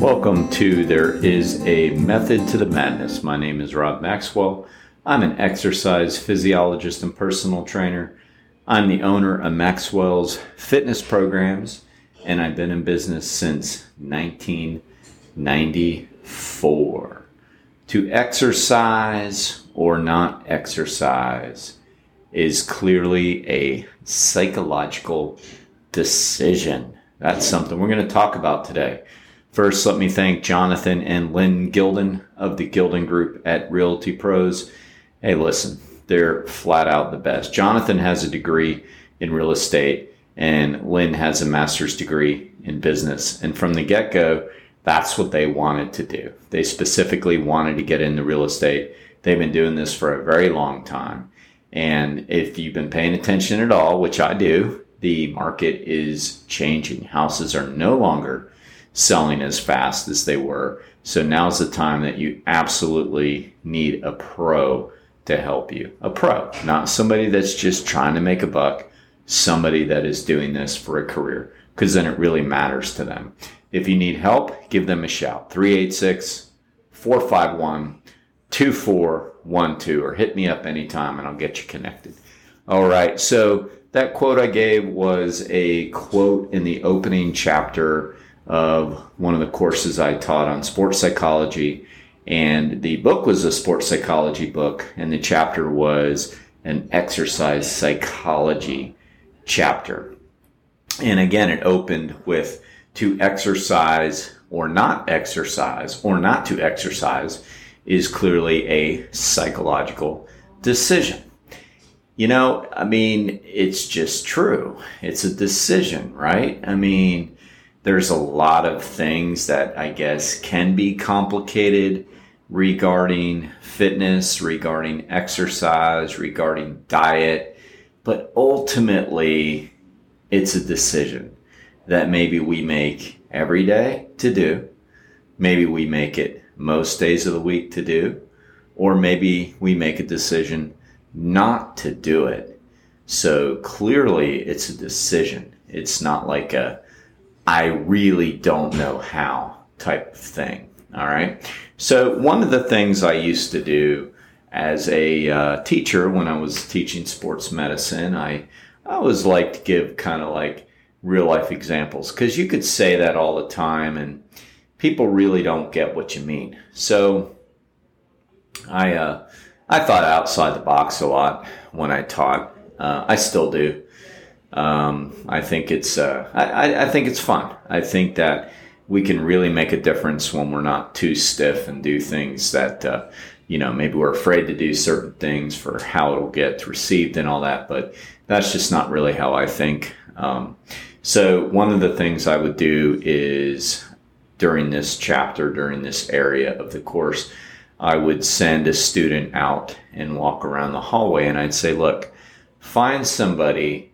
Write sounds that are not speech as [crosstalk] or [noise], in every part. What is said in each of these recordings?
Welcome to There is a Method to the Madness. My name is Rob Maxwell. I'm an exercise physiologist and personal trainer. I'm the owner of Maxwell's fitness programs, and I've been in business since 1994. To exercise or not exercise is clearly a psychological decision. That's something we're going to talk about today. First, let me thank Jonathan and Lynn Gilden of the Gilden Group at Realty Pros. Hey, listen, they're flat out the best. Jonathan has a degree in real estate, and Lynn has a master's degree in business. And from the get go, that's what they wanted to do. They specifically wanted to get into real estate. They've been doing this for a very long time. And if you've been paying attention at all, which I do, the market is changing. Houses are no longer selling as fast as they were. So now's the time that you absolutely need a pro to help you. A pro, not somebody that's just trying to make a buck, somebody that is doing this for a career, because then it really matters to them. If you need help, give them a shout 386 451 2412 or hit me up anytime and I'll get you connected. All right, so that quote I gave was a quote in the opening chapter of one of the courses I taught on sports psychology. And the book was a sports psychology book, and the chapter was an exercise psychology chapter. And again, it opened with to exercise or not exercise or not to exercise is clearly a psychological decision. You know, I mean, it's just true. It's a decision, right? I mean, there's a lot of things that I guess can be complicated regarding fitness, regarding exercise, regarding diet, but ultimately it's a decision that maybe we make every day to do. Maybe we make it most days of the week to do, or maybe we make a decision not to do it. So clearly it's a decision. It's not like a, I really don't know how type of thing. All right. So, one of the things I used to do as a uh, teacher when I was teaching sports medicine, I, I always like to give kind of like real life examples because you could say that all the time and people really don't get what you mean. So, I, uh, I thought outside the box a lot when I taught. Uh, I still do. Um, I think it's uh, I, I think it's fun. I think that we can really make a difference when we're not too stiff and do things that uh, you know maybe we're afraid to do certain things for how it'll get received and all that. But that's just not really how I think. Um, so one of the things I would do is during this chapter, during this area of the course, I would send a student out and walk around the hallway, and I'd say, "Look, find somebody."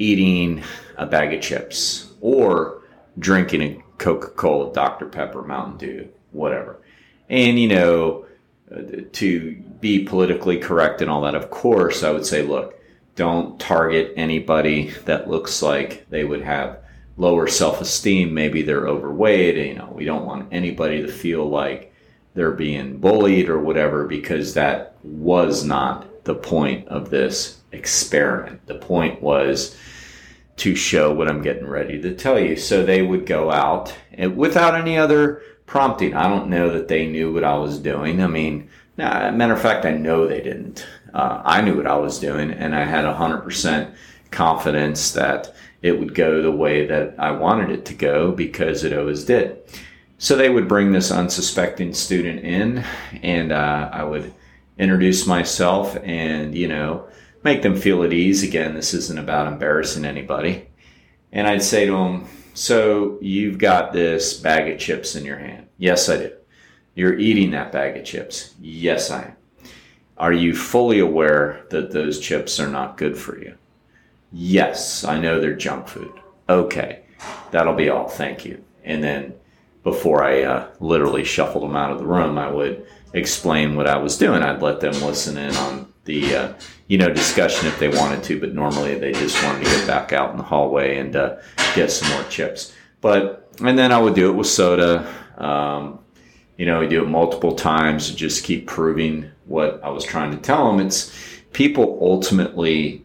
Eating a bag of chips or drinking a Coca Cola, Dr. Pepper, Mountain Dew, whatever. And, you know, to be politically correct and all that, of course, I would say, look, don't target anybody that looks like they would have lower self esteem. Maybe they're overweight. You know, we don't want anybody to feel like they're being bullied or whatever because that was not the point of this experiment. The point was to show what I'm getting ready to tell you. So they would go out and without any other prompting. I don't know that they knew what I was doing. I mean, nah, matter of fact, I know they didn't. Uh, I knew what I was doing, and I had 100% confidence that it would go the way that I wanted it to go because it always did. So they would bring this unsuspecting student in, and uh, I would introduce myself and, you know, make them feel at ease. Again, this isn't about embarrassing anybody. And I'd say to them, So you've got this bag of chips in your hand. Yes, I do. You're eating that bag of chips. Yes, I am. Are you fully aware that those chips are not good for you? Yes, I know they're junk food. Okay, that'll be all. Thank you. And then before I uh, literally shuffled them out of the room, I would explain what I was doing. I'd let them listen in on the uh, you know discussion if they wanted to, but normally they just wanted to get back out in the hallway and uh, get some more chips. But and then I would do it with soda. Um, you know, we do it multiple times to just keep proving what I was trying to tell them. It's people ultimately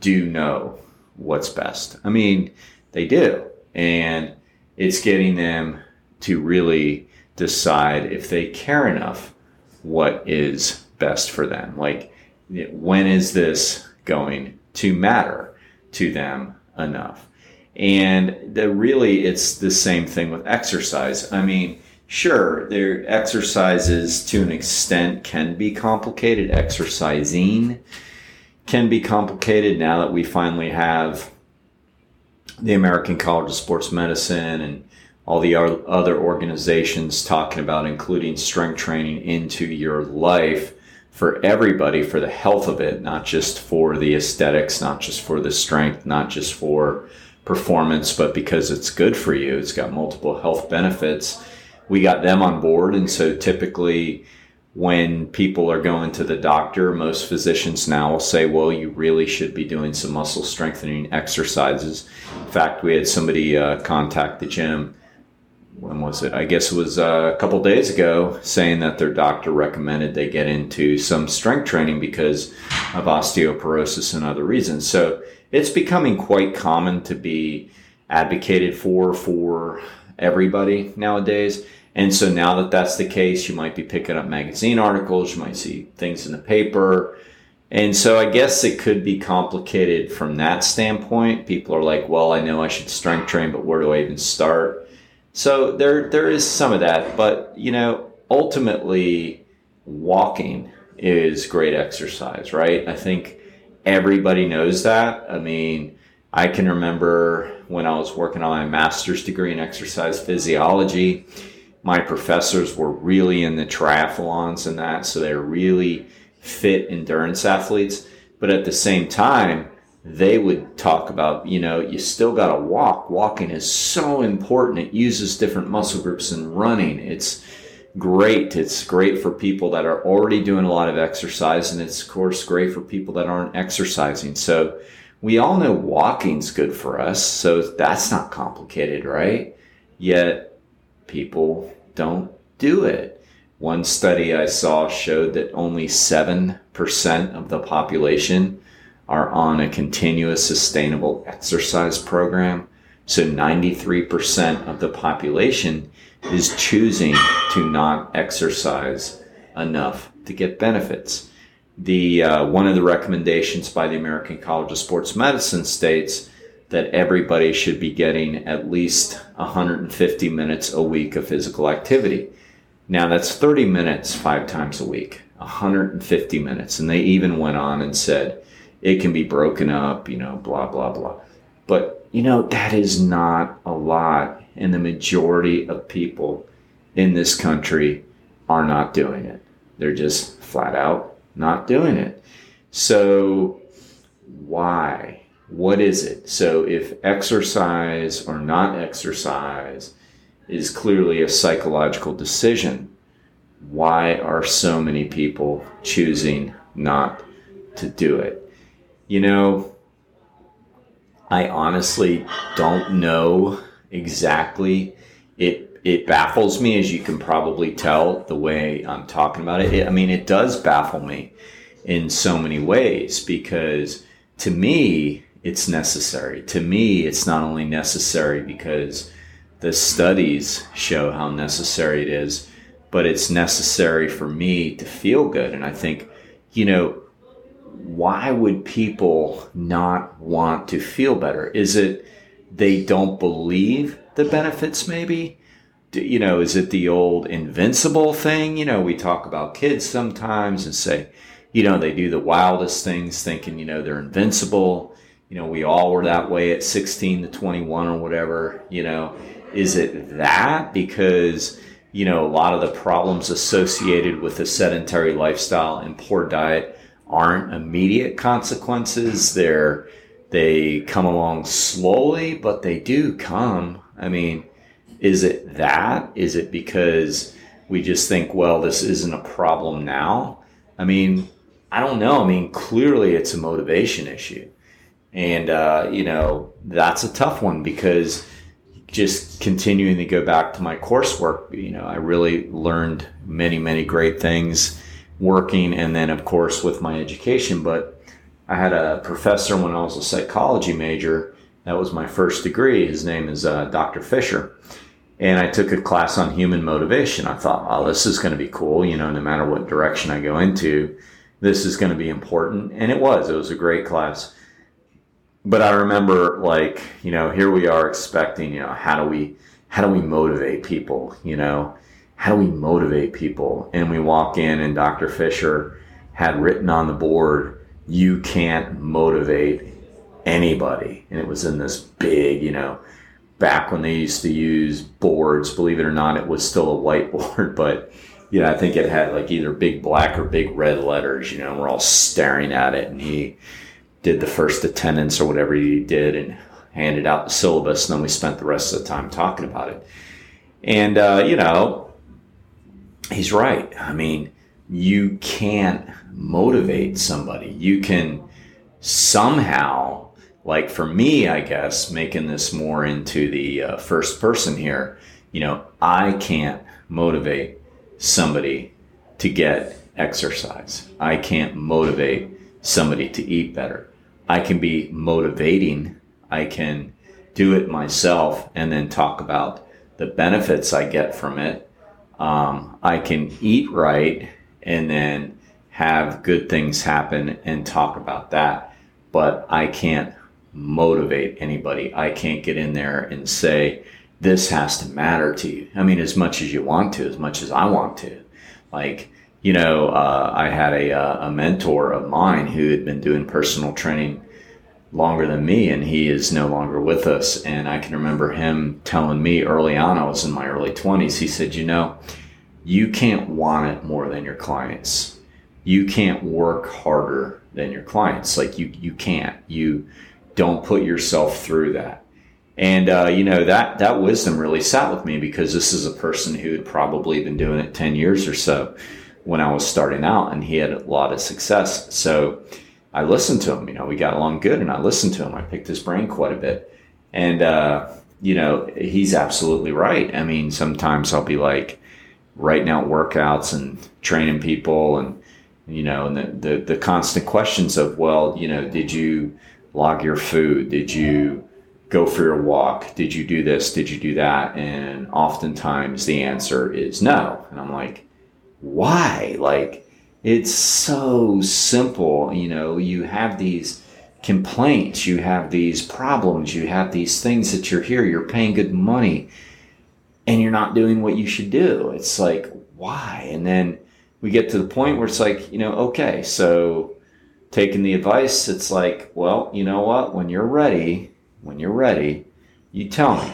do know what's best. I mean, they do. And it's getting them to really decide if they care enough what is best for them. Like, when is this going to matter to them enough? And really, it's the same thing with exercise. I mean, sure, their exercises to an extent can be complicated. Exercising can be complicated now that we finally have the American College of Sports Medicine and all the other organizations talking about including strength training into your life for everybody for the health of it, not just for the aesthetics, not just for the strength, not just for performance, but because it's good for you. It's got multiple health benefits. We got them on board. And so typically, when people are going to the doctor, most physicians now will say, well, you really should be doing some muscle strengthening exercises. In fact, we had somebody uh, contact the gym. When was it? I guess it was uh, a couple days ago, saying that their doctor recommended they get into some strength training because of osteoporosis and other reasons. So it's becoming quite common to be advocated for for everybody nowadays. And so now that that's the case, you might be picking up magazine articles, you might see things in the paper. And so I guess it could be complicated from that standpoint. People are like, well, I know I should strength train, but where do I even start? So there there is some of that, but you know, ultimately walking is great exercise, right? I think everybody knows that. I mean, I can remember when I was working on my master's degree in exercise physiology, my professors were really in the triathlons and that, so they're really fit endurance athletes. But at the same time, they would talk about, you know, you still got to walk. Walking is so important. It uses different muscle groups than running. It's great. It's great for people that are already doing a lot of exercise, and it's of course great for people that aren't exercising. So we all know walking's good for us, so that's not complicated, right? Yet people don't do it. One study I saw showed that only 7% of the population are on a continuous sustainable exercise program. So 93% of the population is choosing to not exercise enough to get benefits. The uh, one of the recommendations by the American College of Sports Medicine states that everybody should be getting at least 150 minutes a week of physical activity. Now that's 30 minutes five times a week, 150 minutes, and they even went on and said it can be broken up, you know, blah blah blah. But you know that is not a lot and the majority of people in this country are not doing it. They're just flat out not doing it. So, why? What is it? So, if exercise or not exercise is clearly a psychological decision, why are so many people choosing not to do it? You know, I honestly don't know exactly. It it baffles me, as you can probably tell the way I'm talking about it. it I mean, it does baffle me in so many ways because to me, it's necessary. To me, it's not only necessary because the studies show how necessary it is, but it's necessary for me to feel good. And I think, you know, why would people not want to feel better? Is it they don't believe the benefits maybe? You know is it the old invincible thing? You know we talk about kids sometimes and say you know they do the wildest things thinking you know they're invincible. You know we all were that way at 16 to 21 or whatever you know. Is it that? Because you know a lot of the problems associated with a sedentary lifestyle and poor diet aren't immediate consequences they're they come along slowly, but they do come. I mean, is it that? Is it because we just think, well, this isn't a problem now? I mean, I don't know. I mean, clearly it's a motivation issue. And, uh, you know, that's a tough one because just continuing to go back to my coursework, you know, I really learned many, many great things working and then, of course, with my education. But I had a professor when I was a psychology major. That was my first degree. His name is uh, Dr. Fisher. And I took a class on human motivation. I thought, oh, this is going to be cool. You know, no matter what direction I go into, this is going to be important. And it was. It was a great class. But I remember, like, you know, here we are expecting, you know, how do we, how do we motivate people? You know, how do we motivate people? And we walk in, and Dr. Fisher had written on the board, you can't motivate anybody. And it was in this big, you know, back when they used to use boards, believe it or not, it was still a whiteboard, [laughs] but you know, I think it had like either big black or big red letters, you know, and we're all staring at it. And he did the first attendance or whatever he did and handed out the syllabus. And then we spent the rest of the time talking about it. And, uh, you know, he's right. I mean, you can't motivate somebody. You can somehow, like for me, I guess, making this more into the uh, first person here, you know, I can't motivate somebody to get exercise. I can't motivate somebody to eat better. I can be motivating. I can do it myself and then talk about the benefits I get from it. Um, I can eat right and then have good things happen and talk about that. But I can't motivate anybody. I can't get in there and say, this has to matter to you. I mean, as much as you want to, as much as I want to. Like, you know, uh, I had a, uh, a mentor of mine who had been doing personal training longer than me, and he is no longer with us. And I can remember him telling me early on, I was in my early 20s, he said, You know, you can't want it more than your clients. You can't work harder than your clients. Like, you, you can't. You don't put yourself through that and uh, you know that that wisdom really sat with me because this is a person who had probably been doing it ten years or so when I was starting out, and he had a lot of success. So I listened to him. You know, we got along good, and I listened to him. I picked his brain quite a bit, and uh, you know he's absolutely right. I mean, sometimes I'll be like writing out workouts and training people, and you know, and the the, the constant questions of, well, you know, did you log your food? Did you go for your walk. Did you do this? Did you do that? And oftentimes the answer is no. And I'm like, why? Like, it's so simple. You know, you have these complaints, you have these problems, you have these things that you're here, you're paying good money, and you're not doing what you should do. It's like, why? And then we get to the point where it's like, you know, okay, so taking the advice, it's like, well, you know what? When you're ready, when you're ready, you tell me.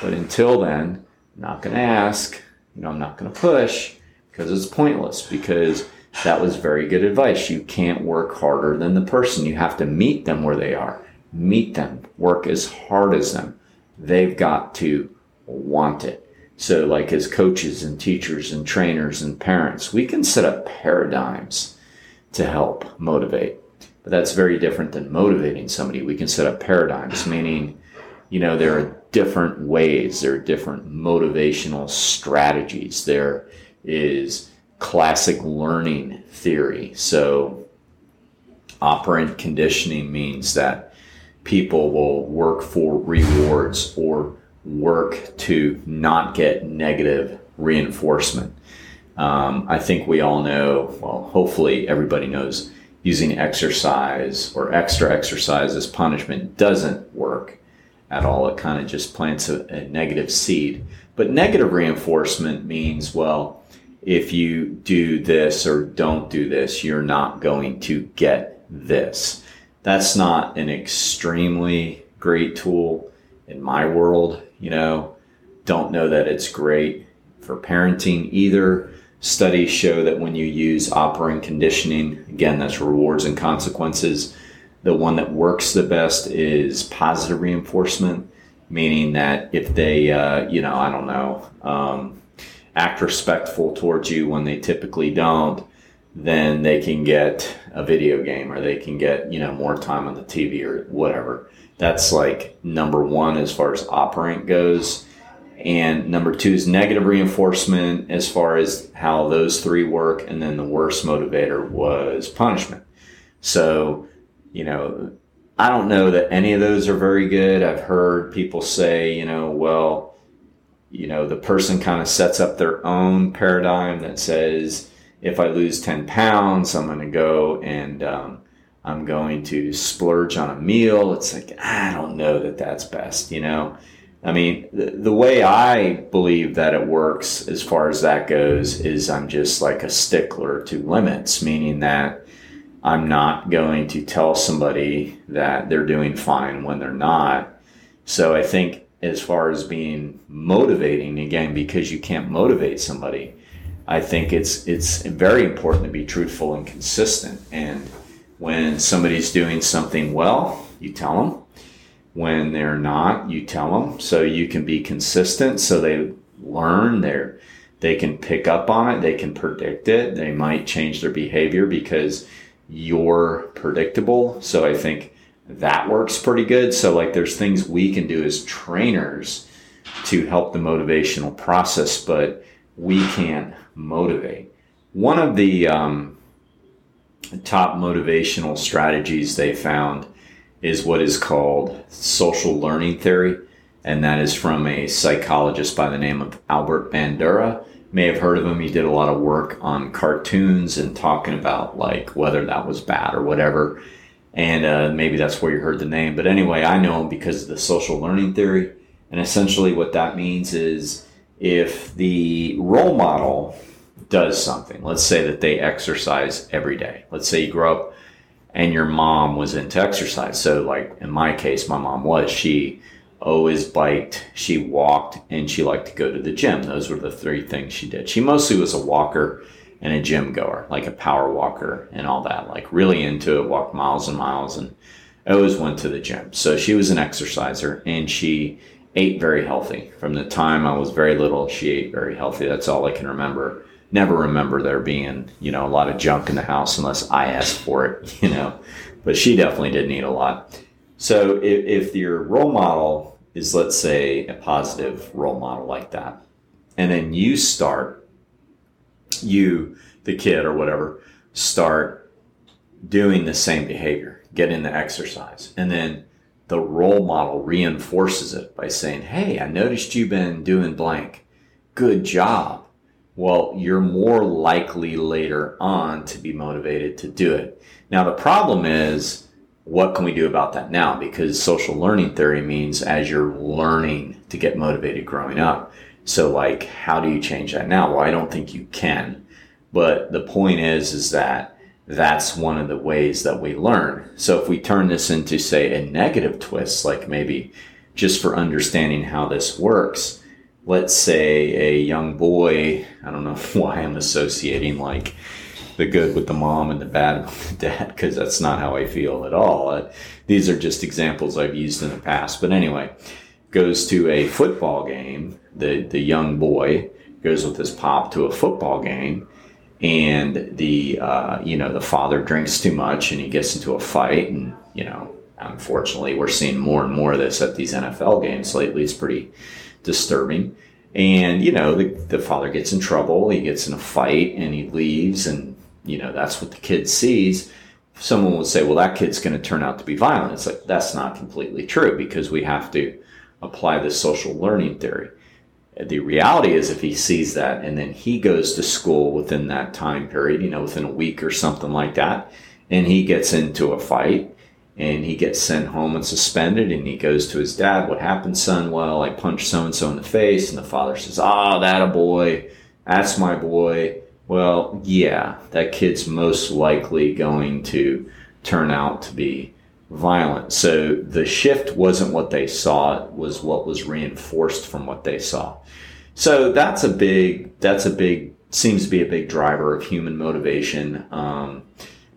But until then, I'm not going to ask. You know, I'm not going to push because it's pointless. Because that was very good advice. You can't work harder than the person. You have to meet them where they are. Meet them. Work as hard as them. They've got to want it. So, like as coaches and teachers and trainers and parents, we can set up paradigms to help motivate. But that's very different than motivating somebody. We can set up paradigms, meaning, you know, there are different ways, there are different motivational strategies. There is classic learning theory. So, operant conditioning means that people will work for rewards or work to not get negative reinforcement. Um, I think we all know, well, hopefully everybody knows using exercise or extra exercise as punishment doesn't work at all. It kind of just plants a, a, negative seed. But negative reinforcement means, well, if you do this or don't do this, you're not going to get this. That's not an extremely great tool in my world. You know, don't know that it's great for parenting either. Studies show that when you use operant conditioning, again, that's rewards and consequences, the one that works the best is positive reinforcement, meaning that if they, uh, you know, I don't know, um, act respectful towards you when they typically don't, then they can get a video game or they can get, you know, more time on the TV or whatever. That's like number one as far as operant goes. And number two is negative reinforcement as far as how those three work. And then the worst motivator was punishment. So, you know, I don't know that any of those are very good. I've heard people say, you know, well, you know, the person kind of sets up their own paradigm that says, if I lose 10 pounds, I'm going to go and um, I'm going to splurge on a meal. It's like, I don't know that that's best, you know? I mean, the, the way I believe that it works as far as that goes is I'm just like a stickler to limits, meaning that I'm not going to tell somebody that they're doing fine when they're not. So I think as far as being motivating, again, because you can't motivate somebody, I think it's it's very important to be truthful and consistent. And when somebody's doing something well, you tell them. When they're not, you tell them. So you can be consistent. So they learn. They they can pick up on it. They can predict it. They might change their behavior because you're predictable. So I think that works pretty good. So like there's things we can do as trainers to help the motivational process, but we can't motivate. One of the um, top motivational strategies they found is what is called social learning theory, and that is from a psychologist by the name of Albert Bandura. May have heard of him. He did a lot of work on cartoons and talking about like whether that was bad or whatever. And uh, maybe that's where you heard the name. But anyway, I know him because of the social learning theory. And essentially, what that means is if the role model does something, let's say that they exercise every day. Let's say you grow up and your mom was into exercise. So, like in my case, my mom was. She always biked, she walked, and she liked to go to the gym. Those were the three things she did. She mostly was a walker and a gym goer, like a power walker and all that, like really into it, walked miles and miles, and always went to the gym. So she was an exerciser and she ate very healthy. From the time I was very little, she ate very healthy. That's all I can remember never remember there being, you know, a lot of junk in the house unless I asked for it, [laughs] you know. But she definitely didn't eat a lot. So if, if your role model is, let's say, a positive role model like that, and then you start, you, the kid or whatever, start doing the same behavior, get in the exercise, and then the role model reinforces it by saying, Hey, I noticed you've been doing blank. Good job well, you're more likely later on to be motivated to do it. Now, the problem is, what can we do about that now? Because social learning theory means as you're learning to get motivated growing up. So, like, how do you change that now? Well, I don't think you can. But the point is, is that that's one of the ways that we learn. So, if we turn this into, say, a negative twist, like maybe just for understanding how this works, let's say a young boy, I don't know [laughs] why I'm associating like the good with the mom and the bad with the dad, because that's not how I feel at all. Uh, these are just examples I've used in the past. But anyway, goes to a football game. The, the young boy goes with his pop to a football game and the, uh, you know, the father drinks too much and he gets into a fight and, you know, unfortunately we're seeing more and more of this at these NFL games lately. It's pretty, disturbing. And, you know, the, the father gets in trouble, he gets in a fight, and he leaves, and, you know, that's what the kid sees. Someone would say, well, that kid's going to turn out to be violent. It's like, that's not completely true because we have to apply the social learning theory. The reality is, if he sees that and then he goes to school within that time period, you know, within a week or something like that, and he gets into a fight, and he gets sent home and suspended and he goes to his dad what happened son? Well i punched so and so in the face. And the father says ah oh, that a boy. That's my boy. Well yeah that kid's most likely going to turn out to be violent so the shift wasn't what they saw it was what was reinforced from what they saw so that's a big that's a big seems to be a big driver of human motivation um,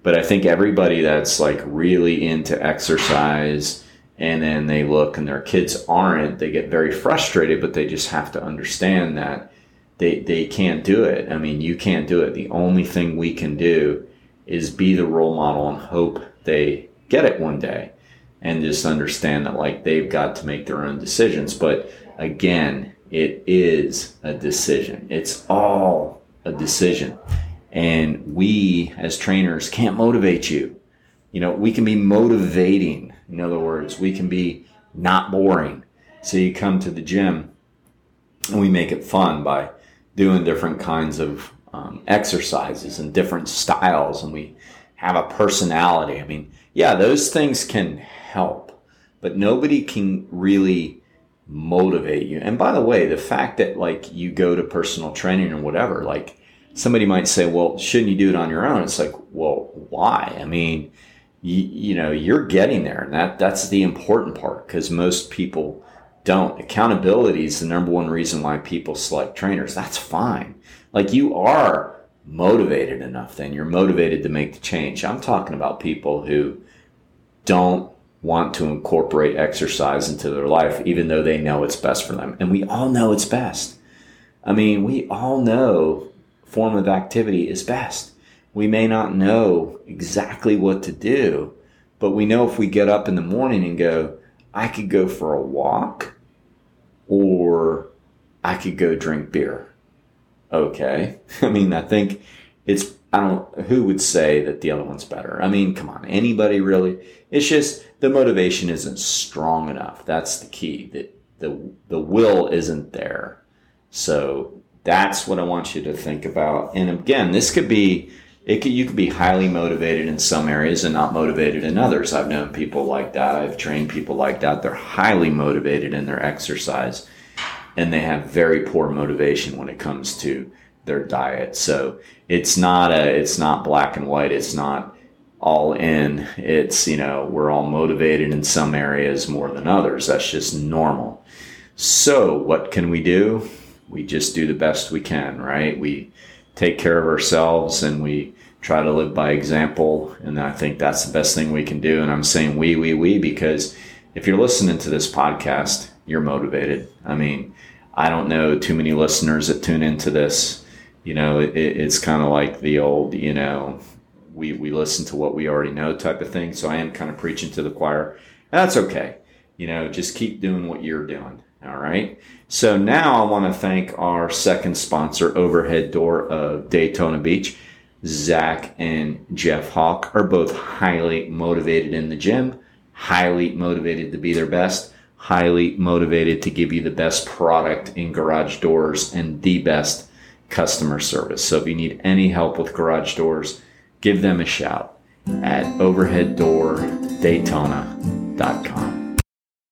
but I think everybody that's like really into exercise and then they look and their kids aren't, they get very frustrated, but they just have to understand that they, they can't do it. I mean, you can't do it. The only thing we can do is be the role model and hope they get it one day and just understand that like they've got to make their own decisions. But again, it is a decision. It's all a decision. And we as trainers can't motivate you. You know, we can be motivating. In other words, we can be not boring. So you come to the gym and we make it fun by doing different kinds of um, exercises and different styles and we have a personality. I mean, yeah, those things can help, but nobody can really motivate you. And by the way, the fact that like you go to personal training or whatever, like somebody might say, well, shouldn't you do it on your own? It's like, well, why? I mean, you, you know, you're getting there and that, that's the important part because most people don't. Accountability is the number one reason why people select trainers. That's fine. Like you are motivated enough then you're motivated to make the change. I'm talking about people who don't want to incorporate exercise into their life, even though they know it's best for them. And we all know it's best. I mean, we all know form of activity is best. We may not know exactly what to do, but we know if we get up in the morning and go, I could go for a walk or I could go drink beer. Okay. [laughs] I mean, I think it's I don't who would say that the other one's better. I mean, come on, anybody really? It's just the motivation isn't strong enough. That's the key. That the the will isn't there. So that's what I want you to think about. And again, this could be it could, you could be highly motivated in some areas and not motivated in others. I've known people like that. I've trained people like that. They're highly motivated in their exercise and they have very poor motivation when it comes to their diet. So it's not a it's not black and white. It's not all in. It's you know we're all motivated in some areas more than others. That's just normal. So what can we do? We just do the best we can, right? We take care of ourselves and we try to live by example. And I think that's the best thing we can do. And I'm saying we, we, we, because if you're listening to this podcast, you're motivated. I mean, I don't know too many listeners that tune into this you know, it, it's kind of like the old, you know, we, we listen to what we already know type of thing. So I am kind of preaching to the choir. That's okay. You know, just keep doing what you're doing. All right. So now I want to thank our second sponsor, Overhead Door of Daytona Beach. Zach and Jeff Hawk are both highly motivated in the gym, highly motivated to be their best, highly motivated to give you the best product in garage doors and the best customer service. So if you need any help with garage doors, give them a shout at overheaddoordaytona.com.